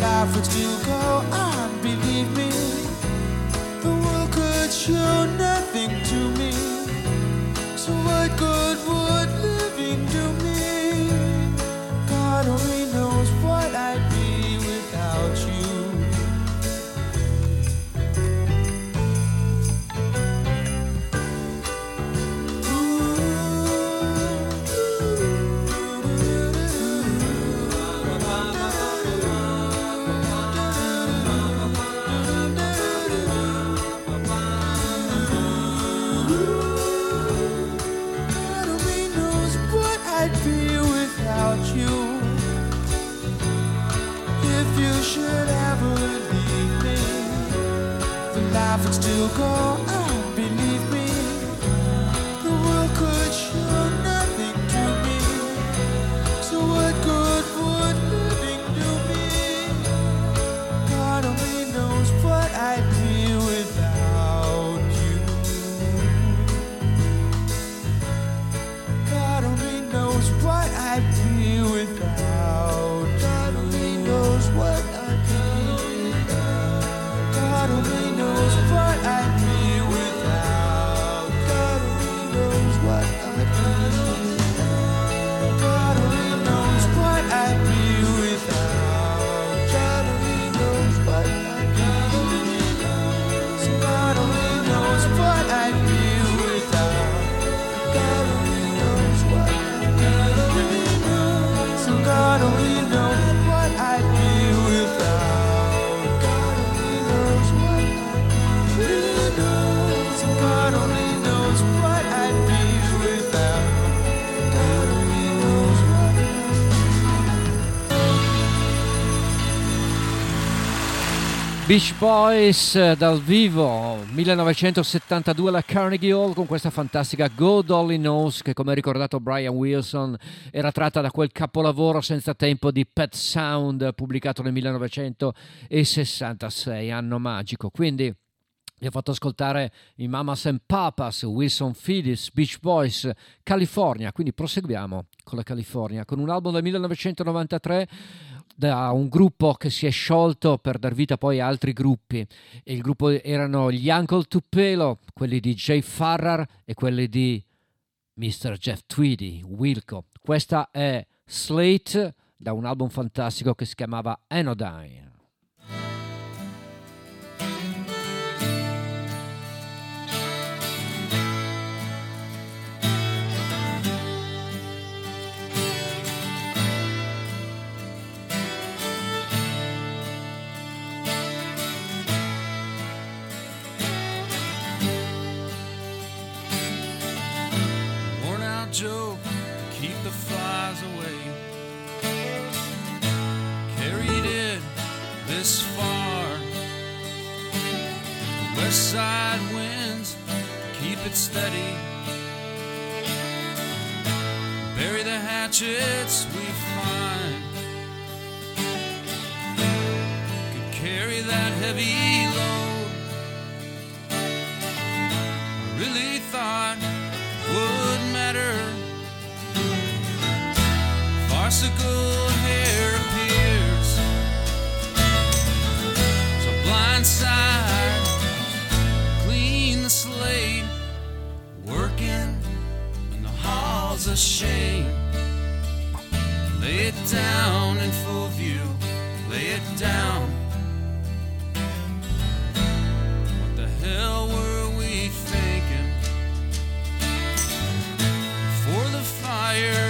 life would still go on, believe me. The world could show nothing to me. So what good would living do me? God only knows what I'd the life would still go Beach Boys eh, dal vivo 1972 alla Carnegie Hall con questa fantastica Go Dolly Knows che come ha ricordato Brian Wilson era tratta da quel capolavoro senza tempo di Pet Sound pubblicato nel 1966 anno magico. Quindi vi ho fatto ascoltare i Mamas and Papas, Wilson Phillips, Beach Boys, California, quindi proseguiamo con la California, con un album del 1993 da un gruppo che si è sciolto per dar vita poi a altri gruppi. Il gruppo erano gli Uncle Tupelo, quelli di Jay Farrar e quelli di Mr. Jeff Tweedy, Wilco. Questa è Slate da un album fantastico che si chiamava Anodyne. Joke, keep the flies away. Carried it this far. West side winds, keep it steady. Bury the hatchets we find. Could carry that heavy load. I really thought Farcical hair appears. So blind side, clean the slate, working in the halls of shame. Lay it down in full view, lay it down. What the hell were we thinking? For the fire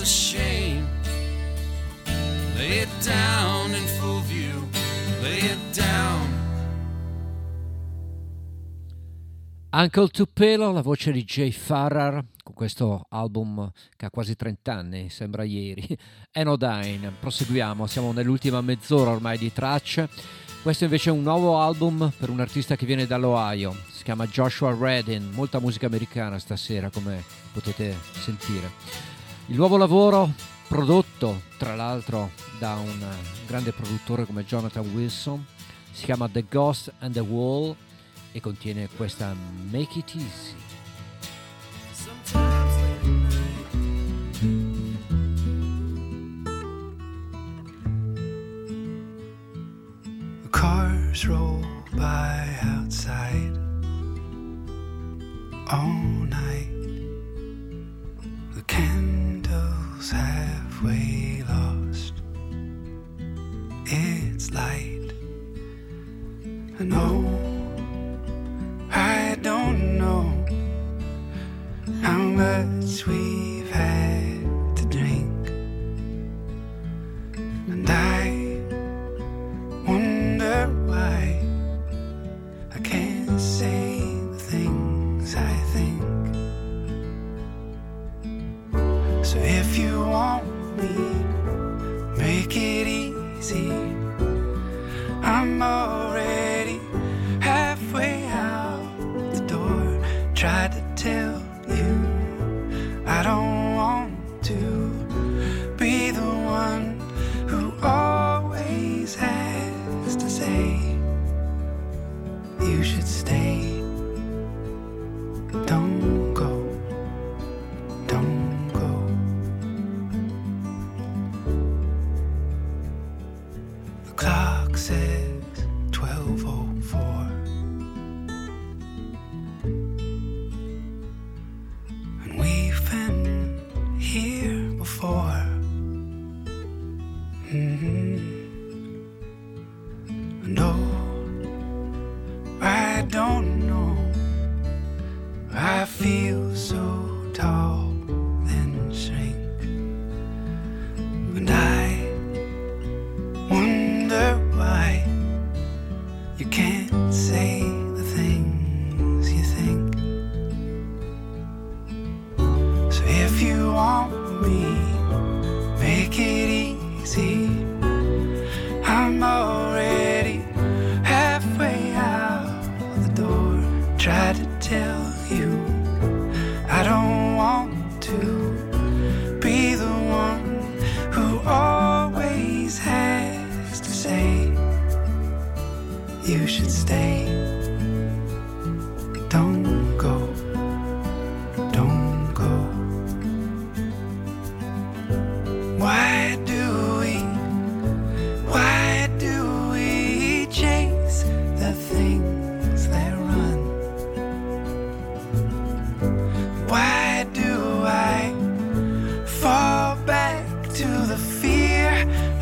of shame. Lay it down in full view, lay it down. Uncle Tupelo, la voce di Jay Farrar, con questo album che ha quasi 30 anni, sembra ieri. Anodyne, proseguiamo, siamo nell'ultima mezz'ora ormai di tracce. Questo invece è un nuovo album per un artista che viene dall'Ohio, si chiama Joshua Redin, molta musica americana stasera come potete sentire. Il nuovo lavoro prodotto tra l'altro da un grande produttore come Jonathan Wilson, si chiama The Ghost and the Wall e contiene questa Make It Easy. Cars roll by outside all night. Halfway lost. It's light. I know. I don't know how much we've had to drink. And I wonder why So if you want me, make it easy. I'm already halfway out the door. Tried to tell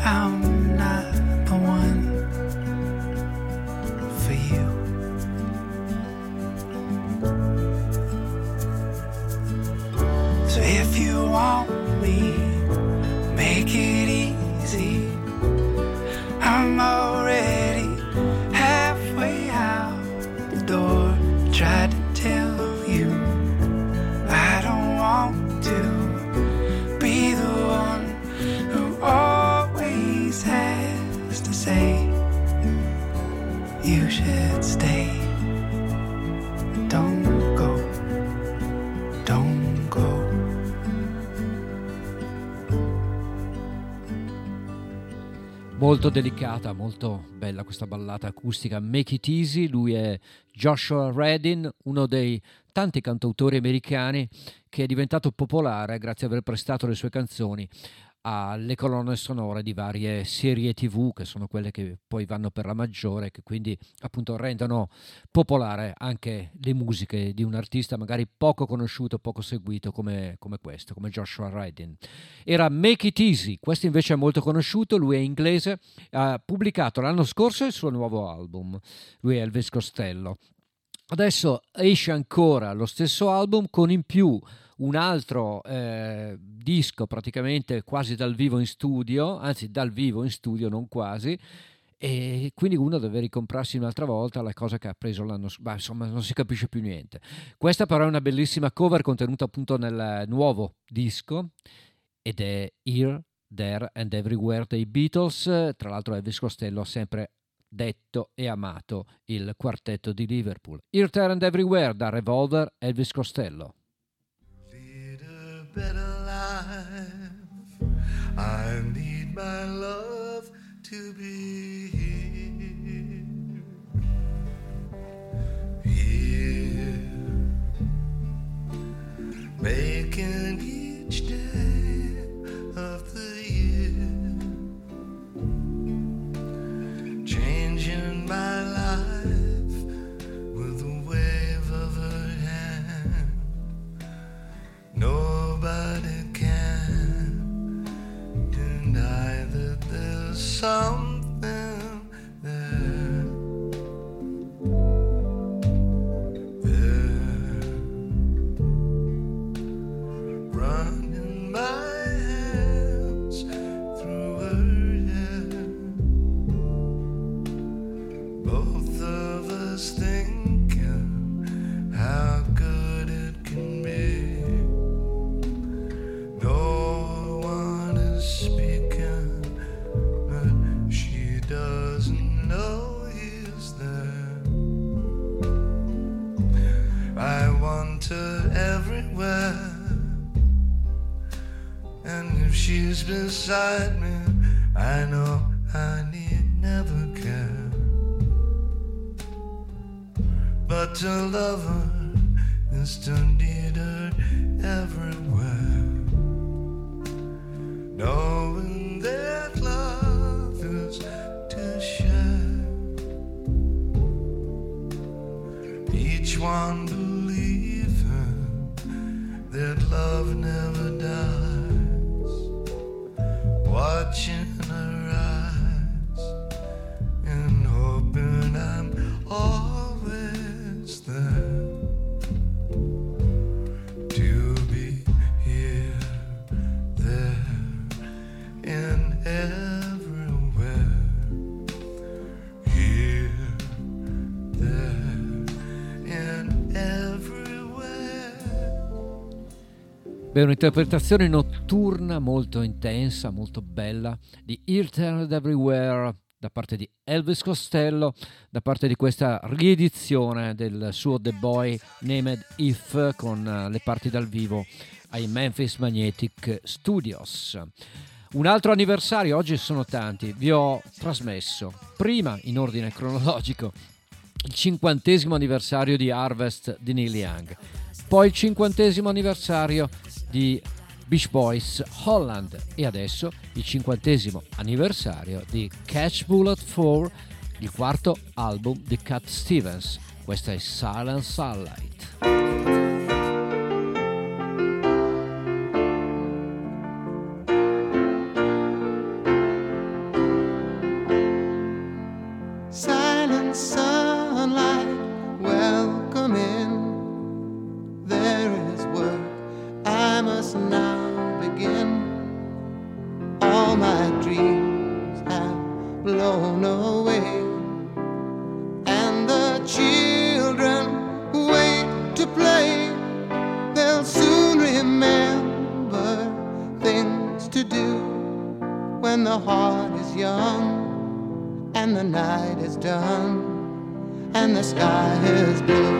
found Molto delicata, molto bella questa ballata acustica. Make It Easy, lui è Joshua Redin, uno dei tanti cantautori americani che è diventato popolare grazie ad aver prestato le sue canzoni alle colonne sonore di varie serie tv che sono quelle che poi vanno per la maggiore che quindi appunto rendono popolare anche le musiche di un artista magari poco conosciuto poco seguito come, come questo come Joshua Redin. Era Make It Easy questo invece è molto conosciuto lui è inglese ha pubblicato l'anno scorso il suo nuovo album lui è Elvis Costello. Adesso esce ancora lo stesso album con in più un altro eh, disco praticamente quasi dal vivo in studio, anzi dal vivo in studio, non quasi, e quindi uno deve ricomprarsi un'altra volta la cosa che ha preso l'anno scorso, insomma non si capisce più niente. Questa però è una bellissima cover contenuta appunto nel nuovo disco ed è Here, There and Everywhere dei Beatles, tra l'altro Elvis Costello ha sempre detto e amato il quartetto di Liverpool. Here, There and Everywhere da Revolver Elvis Costello. Better life. I need my love to be here. Here, making each day some she's beside me, I know I need never care. But to love her is to need her everywhere. Knowing that love is to share. Each one believing that love never Beh, un'interpretazione notturna molto intensa, molto bella di Here, Everywhere da parte di Elvis Costello, da parte di questa riedizione del suo The Boy Named If con eh, le parti dal vivo ai Memphis Magnetic Studios. Un altro anniversario, oggi sono tanti, vi ho trasmesso prima in ordine cronologico il cinquantesimo anniversario di Harvest di Neil Young, poi il cinquantesimo anniversario di Beach Boys Holland e adesso il cinquantesimo anniversario di Catch Bullet 4, il quarto album di Cat Stevens. Questa è Silent Sunlight. Done and the sky is blue.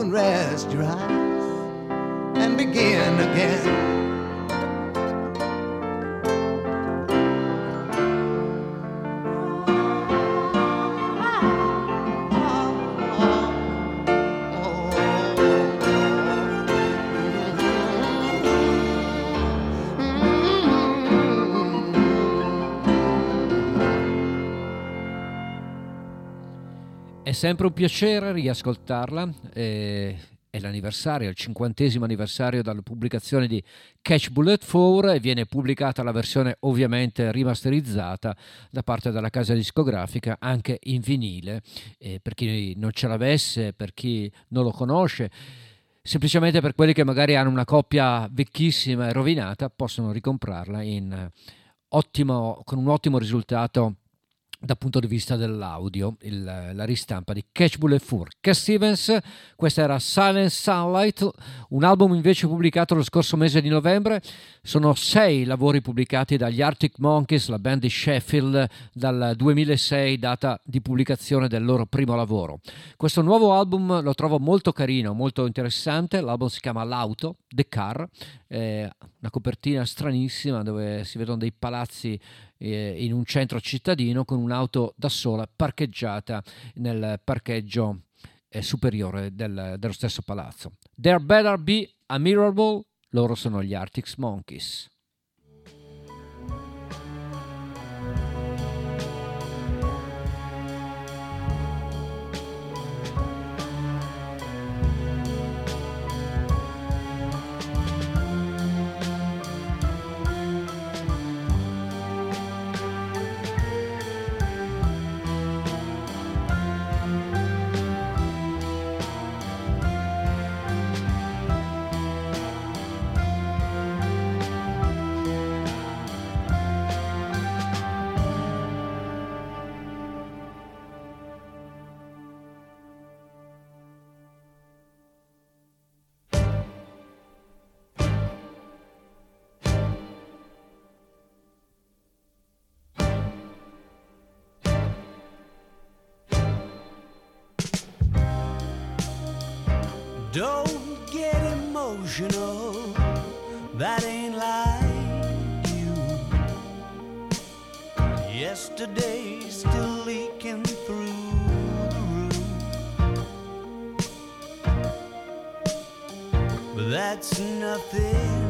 Can rest your eyes and begin again. Sempre un piacere riascoltarla. eh, è l'anniversario, il cinquantesimo anniversario dalla pubblicazione di Catch Bullet 4 e viene pubblicata la versione ovviamente rimasterizzata da parte della casa discografica anche in vinile. eh, per chi non ce l'avesse, per chi non lo conosce, semplicemente per quelli che magari hanno una coppia vecchissima e rovinata, possono ricomprarla in eh, ottimo, con un ottimo risultato dal punto di vista dell'audio, il- la ristampa di Catch Bullet 4. Cat Stevens, questa era Silent Sunlight, un album invece pubblicato lo scorso mese di novembre. Sono sei lavori pubblicati dagli Arctic Monkeys, la band di Sheffield, dal 2006, data di pubblicazione del loro primo lavoro. Questo nuovo album lo trovo molto carino, molto interessante. L'album si chiama L'Auto, The Car, eh, una copertina stranissima dove si vedono dei palazzi eh, in un centro cittadino con un'auto da sola parcheggiata nel parcheggio eh, superiore del- dello stesso palazzo. There better be a miracle, loro sono gli Arctic Monkeys. Emotional. That ain't like you. Yesterday's still leaking through the roof. But that's nothing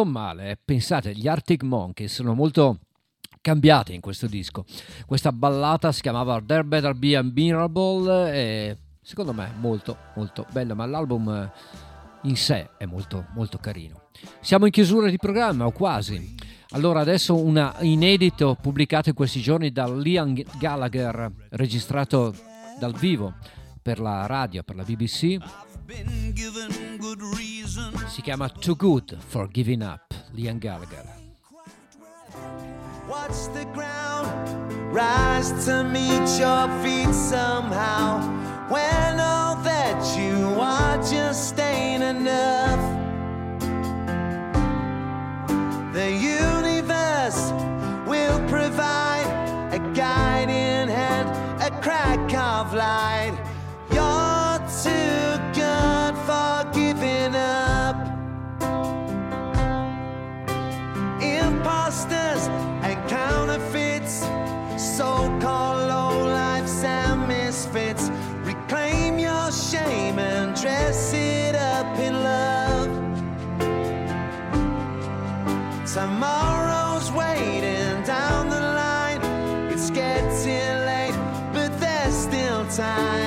Non male, eh. pensate, gli Arctic Monkeys sono molto cambiati in questo disco. Questa ballata si chiamava There Better Be a Miracle e secondo me molto molto bella, ma l'album eh, in sé è molto molto carino. Siamo in chiusura di programma o quasi. Allora adesso un inedito pubblicato in questi giorni da Liam Gallagher, registrato dal vivo per la radio, per la BBC. Been given good reason. Si chiama Too Good for Giving Up, Liam Gallagher. Watch the ground rise to meet your feet somehow. When all that you are just ain't enough. The universe will provide a guiding hand, a crack of light. So-called lowlifes and misfits. Reclaim your shame and dress it up in love. Tomorrow's waiting down the line. It's getting late, but there's still time.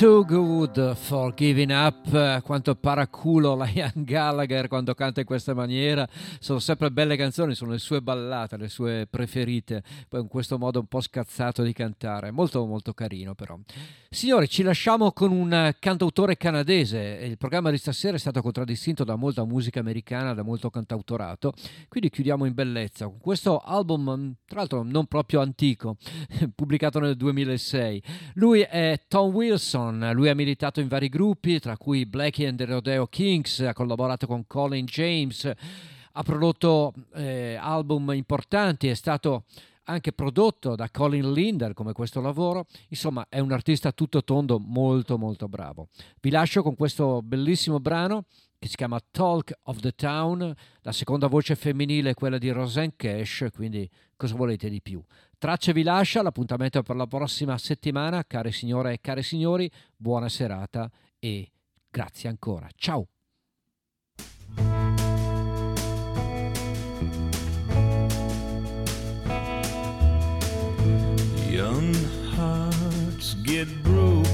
Too Good for Giving Up, quanto paraculo la Ian Gallagher quando canta in questa maniera, sono sempre belle canzoni, sono le sue ballate, le sue preferite, poi in questo modo un po' scazzato di cantare, molto molto carino però. Signori, ci lasciamo con un cantautore canadese, il programma di stasera è stato contraddistinto da molta musica americana, da molto cantautorato, quindi chiudiamo in bellezza. Con questo album, tra l'altro non proprio antico, pubblicato nel 2006. Lui è Tom Wilson, lui ha militato in vari gruppi, tra cui Blackie and the Rodeo Kings, ha collaborato con Colin James, ha prodotto eh, album importanti, è stato anche prodotto da Colin Linder come questo lavoro, insomma è un artista tutto tondo molto molto bravo. Vi lascio con questo bellissimo brano che si chiama Talk of the Town, la seconda voce femminile è quella di Roseanne Cash, quindi cosa volete di più? Tracce vi lascia, l'appuntamento è per la prossima settimana, care signore e cari signori, buona serata e grazie ancora. Ciao! Young hearts get broken.